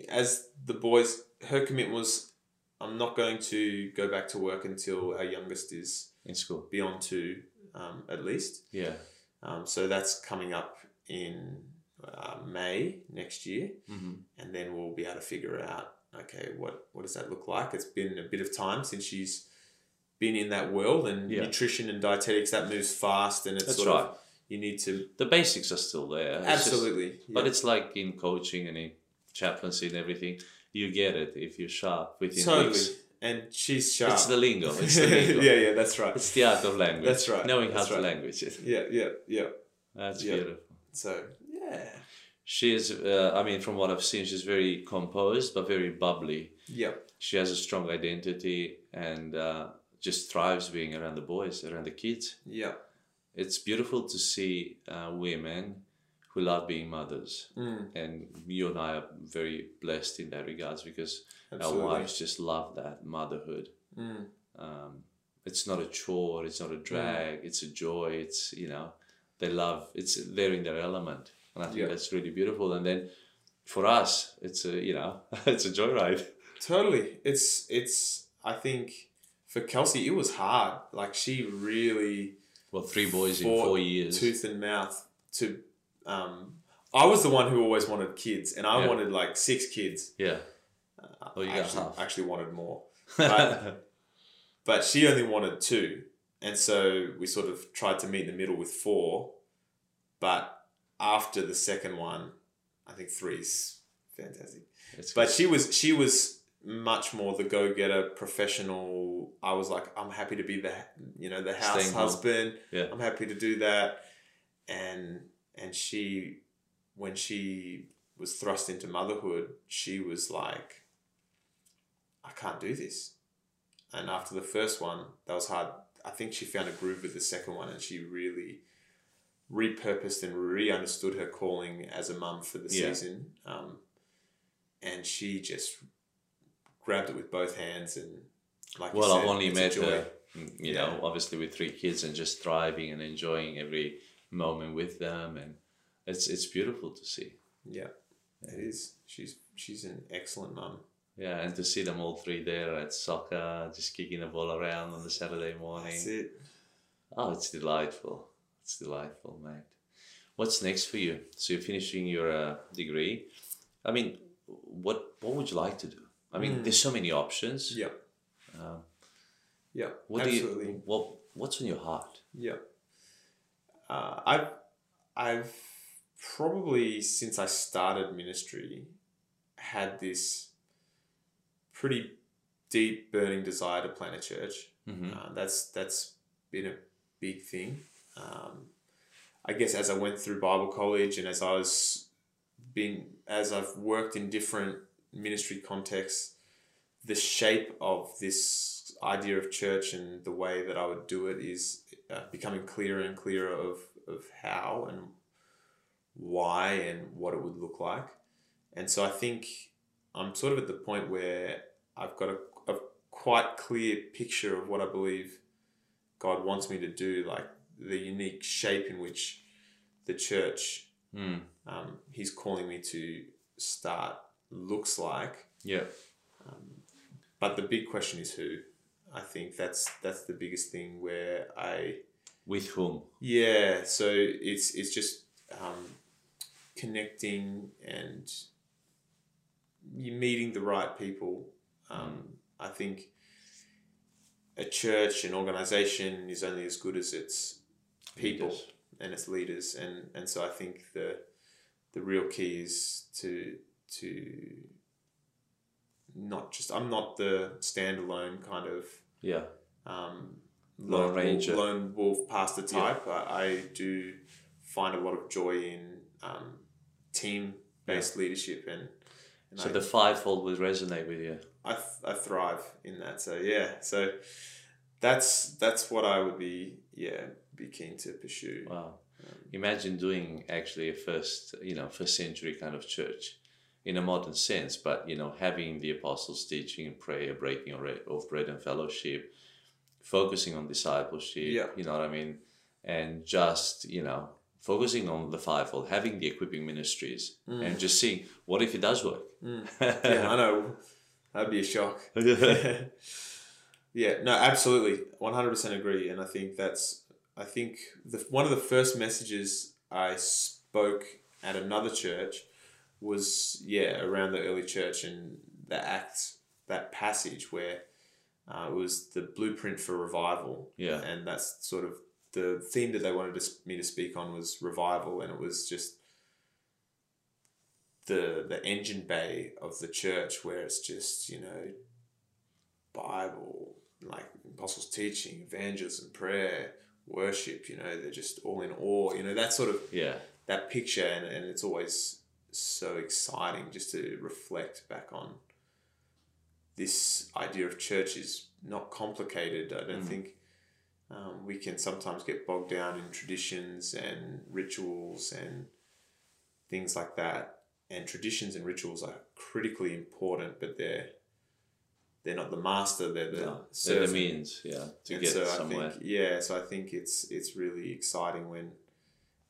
as the boys. Her commitment was, I'm not going to go back to work until our youngest is in school. beyond two, um, at least. Yeah. Um, so that's coming up in uh, May next year, hmm and then we'll be able to figure out okay what what does that look like. It's been a bit of time since she's been in that world, and Yeah. nutrition and dietetics that moves fast, and it's That's sort right. of you need to The basics are still there. It's just- absolutely, but it's like in coaching and in chaplaincy and everything. You get it if you're sharp within totally. weeks. And she's sharp. It's the lingo. It's the lingo. yeah, yeah, that's right. It's the art of language. That's right, Knowing that's how to right. language it. Yeah, yeah, yeah. That's Yeah. beautiful. So yeah, She is, uh, I mean, from what I've seen, she's very composed but very bubbly. yeah, She has a strong identity and uh, just thrives being around the boys, around the kids. yeah. It's beautiful to see uh, women who love being mothers, Mm, and you and I are very blessed in that regards because absolutely. our wives just love that motherhood. Mm, Um, it's not a chore, it's not a drag, it's a joy. It's you know they love it's they're in their element, and I think Yeah. that's really beautiful. And then for us, it's a you know it's a joyride. totally. It's it's. I think for Kelsey, it was hard. Like she really Well, three boys in four years. tooth and mouth to. Um, I was the one who always wanted kids, and I Yeah. wanted like six kids. Yeah. Uh, Oh, you I got actually, half. actually wanted more, But- but she only wanted two, and so we sort of tried to meet in the middle with four. But after the second one, I think three's fantastic. It's But she was she was much more the go getter professional. I was like, I'm happy to be the you know the house Staying home. husband. Yeah. I'm happy to do that. And and she when she was thrust into motherhood, she was like, I can't do this. And after the first one, that was hard. I think she found a groove with the second one, and she really repurposed and re-understood her calling as a mum for the Yeah. season. Um, and she just grabbed it with both hands and like well, I've only met her, mm, you Yeah. know, obviously with three kids and just thriving and enjoying every moment with them, and it's it's beautiful to see. Yeah, it is. She's she's an excellent mum. Yeah, and to see them all three there at soccer, just kicking the ball around on the Saturday morning. That's it. Oh, it's delightful. It's delightful, mate. What's next for you? So you're finishing your uh, degree. I mean, what what would you like to do? I mean, Mm. there's so many options. Yeah. Um, Yeah. what absolutely. do you what What's on your heart? Yeah. Uh, I've I've probably since I started ministry had this pretty deep burning desire to plant a church. Mm-hmm. Uh, that's that's been a big thing. Um, I guess as I went through Bible college and as I was being as I've worked in different ministry context, the shape of this idea of church and the way that I would do it is uh, becoming clearer and clearer of of how and why and what it would look like. And so I think I'm sort of at the point where I've got a, a quite clear picture of what I believe God wants me to do, like the unique shape in which the church Mm. um, He's calling me to start looks like. Yeah. Um, but the big question is who. I think that's that's the biggest thing where I With whom? yeah. So it's it's just um, connecting and you meeting the right people. Um, I think a church, an organization, is only as good as its people Leaders. and its leaders, and and so I think the the real key is to to not just I'm not the standalone kind of Yeah. um, Lone lone, ranger. wolf, lone wolf pastor type. I, I do find a lot of joy in um, team based leadership, and, and So I, the fivefold would resonate with you. I, th- I thrive in that. So yeah, so that's that's what I would be yeah be keen to pursue. Wow. Imagine doing actually a first, you know, first century kind of church in a modern sense, but, you know, having the apostles' teaching, and prayer, breaking of bread- and fellowship, focusing on discipleship, Yeah. you know what I mean? And just, you know, focusing on the fivefold, having the equipping ministries, mm. and just seeing what if it does work. Mm. yeah, I know that'd be a shock. yeah, no, absolutely, one hundred percent agree, and I think that's I think the one of the first messages I spoke at another church was yeah around the early church and the act that passage where uh, it was the blueprint for revival, Yeah. and that's sort of the theme that they wanted to, me to speak on was revival, and it was just the the engine bay of the church where it's just you know Bible like apostles teaching, evangelism, prayer, worship. You know they're just all in awe. You know that sort of yeah. that picture, and, and it's always so exciting just to reflect back on this idea of church is not complicated. I don't think um, we can sometimes get bogged down in traditions and rituals and things like that. And traditions and rituals are critically important, but they're they're not the master. They're the No, they're the means, yeah, to And get so somewhere. I think, yeah, so I think it's it's really exciting when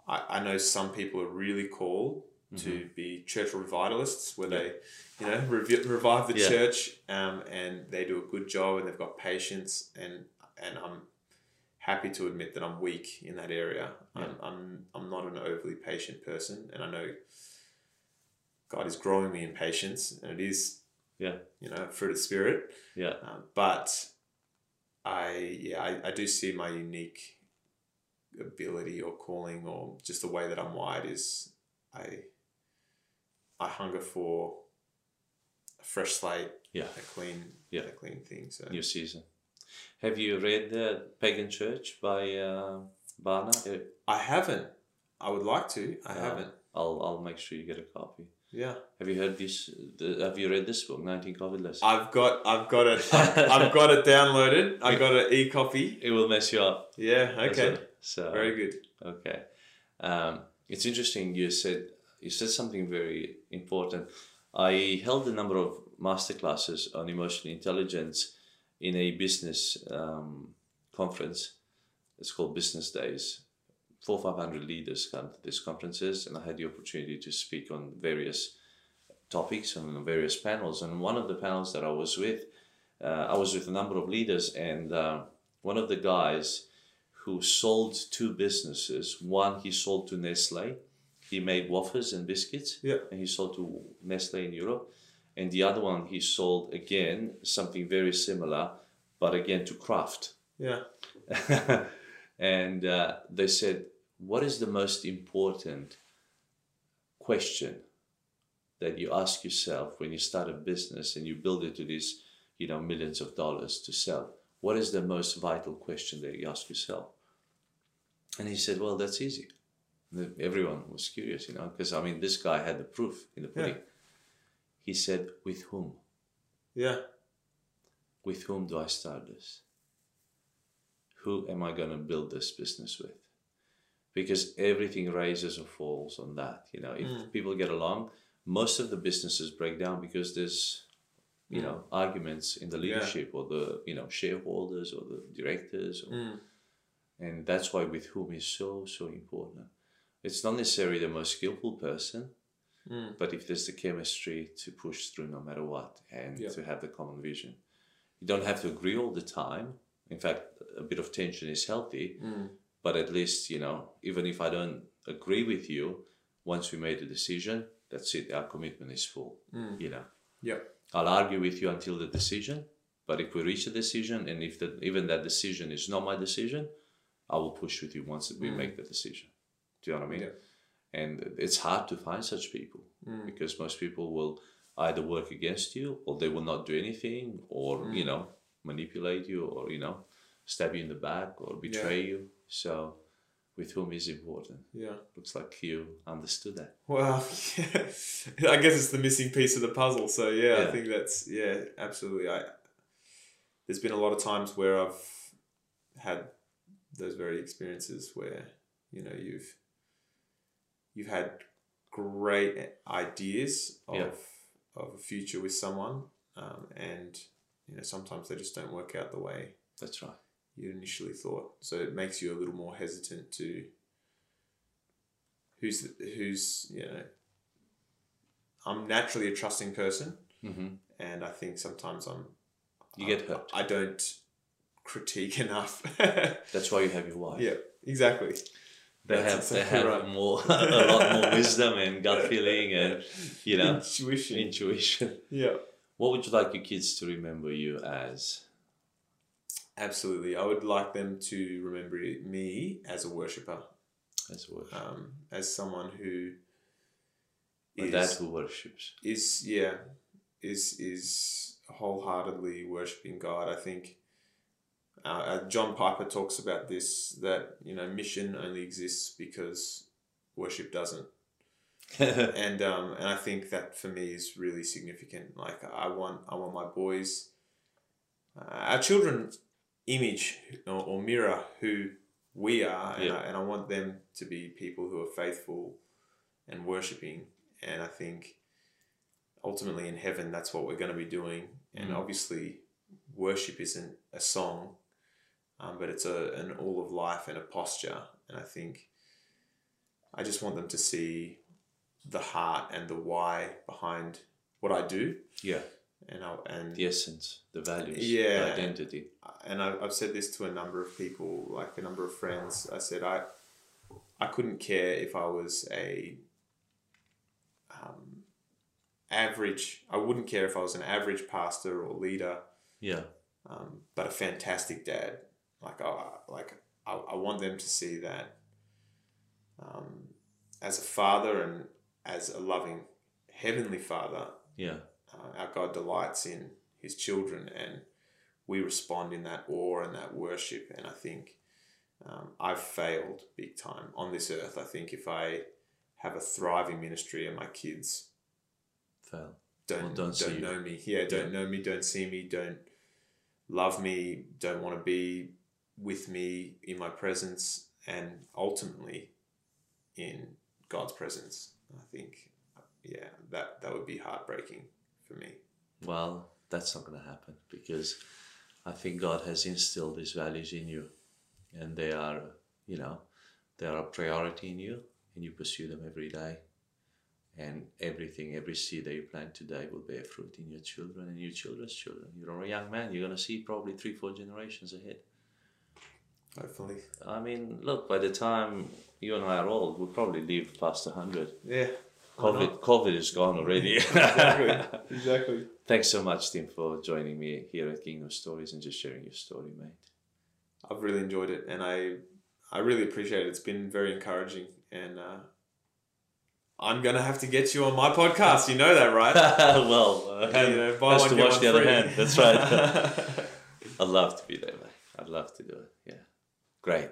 I, I know some people are really called Mm-hmm. to be church revitalists, where they you know revi- revive the Yeah. church, um, and they do a good job, and they've got patience, and and I'm happy to admit that I'm weak in that area. I'm, I'm I'm not an overly patient person, and I know God is growing me in patience, and it is Yeah, you know fruit of spirit. yeah, Um, but I yeah I, I do see my unique ability or calling or just the way that I'm wired is I I hunger for a fresh slate, yeah. a clean Yeah. a clean thing. So New season. Have you read the Pagan Church by uh, Barna? I haven't. I would like to. I Uh, haven't. I'll I'll make sure you get a copy. Yeah, Have you heard this? The, have you read this book, Nineteen COVID Lessons? I've got I've got it I've, I've got it downloaded. I got an e copy. it will mess you up. Yeah. Okay. So Very good. Okay. Um, it's interesting you said you said something very important. I held a number of masterclasses on emotional intelligence in a business um, conference. It's called Business Days. Four five hundred leaders come to these conferences, and I had the opportunity to speak on various topics on various panels. And one of the panels that I was with, uh, I was with a number of leaders, and uh, one of the guys who sold two businesses. One he sold to Nestle. He made wafers and biscuits, Yeah. and he sold to Nestle in Europe. And the other one he sold again something very similar, but again to Kraft. Yeah. and uh, they said, "What is the most important question that you ask yourself when you start a business and you build it to these, you know, millions of dollars to sell? What is the most vital question that you ask yourself?" And he said, "Well, that's easy." And Everyone was curious, you know, because I mean, this guy had the proof in the pudding. He said, "With whom? Yeah. With whom do I start this?" who am I going to build this business with? Because everything rises or falls on that. You know, if people get along, most of the businesses break down because there's, you know, arguments in the leadership or the you know shareholders or the directors, or, Mm. and that's why with whom is so so important. It's not necessarily the most skillful person, Mm. but if there's the chemistry to push through no matter what and Yeah. to have the common vision, you don't have to agree all the time. In fact, a bit of tension is healthy, Mm. but at least, you know, even if I don't agree with you, once we made a decision, that's it, our commitment is full, Mm. you know. Yeah. I'll argue with you until the decision, but if we reach a decision and if that even that decision is not my decision, I will push with you once we make the decision. Do you know what I mean? Yeah. And it's hard to find such people Mm. because most people will either work against you or they will not do anything or, Mm. you know, manipulate you or, you know, stab you in the back or betray you. So with whom is important. Yeah. Looks like you understood that. Well, yeah. I guess it's the missing piece of the puzzle. So yeah, Yeah. I think that's yeah, absolutely. I there's been a lot of times where I've had those very experiences where you know you've you've had great ideas of Yeah. of a future with someone, um, and you know sometimes they just don't work out the way That's right. you initially thought. So it makes you a little more hesitant to who's who's you know. I'm naturally a trusting person, hmm and I think sometimes I'm. You get hurt. I don't critique enough. That's why you have your wife. yeah, exactly. They That's have they have right. more a lot more wisdom and gut feeling and you know Intuition. intuition. yeah, What would you like your kids to remember you as? absolutely. I would like them to remember me as a worshipper, As a word. um, as someone who is dad who worships. is yeah is is wholeheartedly worshiping God. I think uh, uh, John Piper talks about this that you know mission only exists because worship doesn't, and um, and I think that for me is really significant. Like I want I want my boys, uh, our children, image or, or mirror who we are, and, Yeah. I, and I want them to be people who are faithful and worshiping. And I think ultimately in heaven, that's what we're going to be doing. And Mm. obviously, worship isn't a song, um, but it's a an all of life and a posture. And I think I just want them to see the heart and the why behind what I do, Yeah. and I, and The essence, the values, Yeah. the identity. and I, I've said this to a number of people, like a number of friends. I said I, I couldn't care if I was a, um, average. I wouldn't care if I was an average pastor or leader, Yeah. um, but a fantastic dad. Like I, like I, I want them to see that, um, as a father and as a loving heavenly father, Yeah. uh, our God delights in His children, and we respond in that awe and that worship. And I think um, I've failed big time on this earth. I think if I have a thriving ministry and my kids Fail. don't Or don't don't, see you. know me, yeah, don't know me, don't see me, don't love me, don't want to be with me in my presence, and ultimately in God's presence. I think, yeah, that that would be heartbreaking for me. Well, that's not going to happen because I think God has instilled these values in you, and they are, you know, they are a priority in you, and you pursue them every day. And everything, every seed that you plant today will bear fruit in your children and your children's children. You're a young man, you're going to see probably three, four generations ahead. Hopefully, I mean, look, by the time you and I are old, we'll probably live past 100. yeah. COVID. COVID is gone already. exactly, exactly. Thanks so much, Tim, for joining me here at Kingdom Stories and just sharing your story, mate. I've really enjoyed it, and I, I really appreciate it. It's been very encouraging, and uh, I'm gonna have to get you on my podcast. You know that, right? well, uh, You know, buy has one, to one the other free. hand. That's right. I'd love to be there, mate. I'd love to do it. Yeah. Great.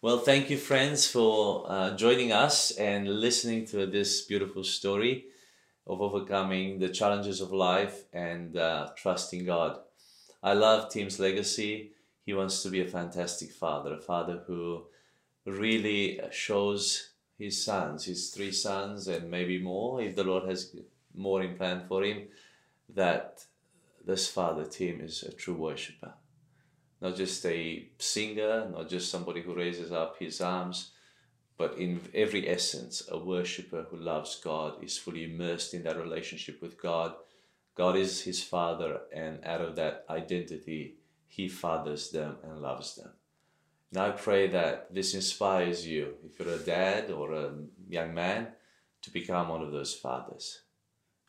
Well, thank you, friends, for uh, joining us and listening to this beautiful story of overcoming the challenges of life and uh, trusting God. I love Tim's legacy. He wants to be a fantastic father, a father who really shows his sons, his three sons, and maybe more if the Lord has more in plan for him, that this father, Tim, is a true worshiper. Not just a singer, not just somebody who raises up his arms, but in every essence, a worshiper who loves God, is fully immersed in that relationship with God. God is his father, and out of that identity, he fathers them and loves them. And I pray that this inspires you, if you're a dad or a young man, to become one of those fathers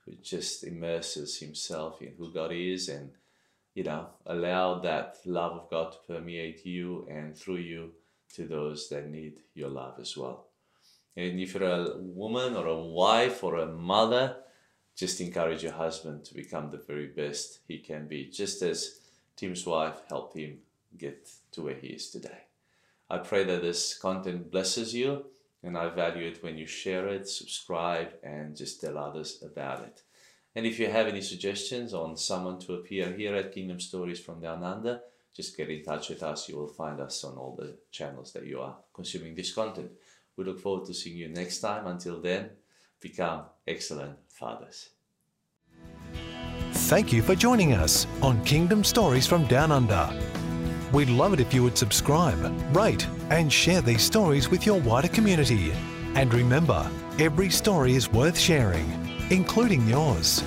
who just immerses himself in who God is and you know allow that love of God to permeate you and through you to those that need your love as well. And if you're a woman or a wife or a mother, just encourage your husband to become the very best he can be, just as Tim's wife helped him get to where he is today. I pray that this content blesses you, and I value it when you share it, subscribe, and just tell others about it. And if you have any suggestions on someone to appear here at Kingdom Stories from Down Under, just get in touch with us. You will find us on all the channels that you are consuming this content. We look forward to seeing you next time. Until then, become excellent fathers. Thank you for joining us on Kingdom Stories from Down Under. We'd love it if you would subscribe, rate, and share these stories with your wider community. And remember, every story is worth sharing, including yours.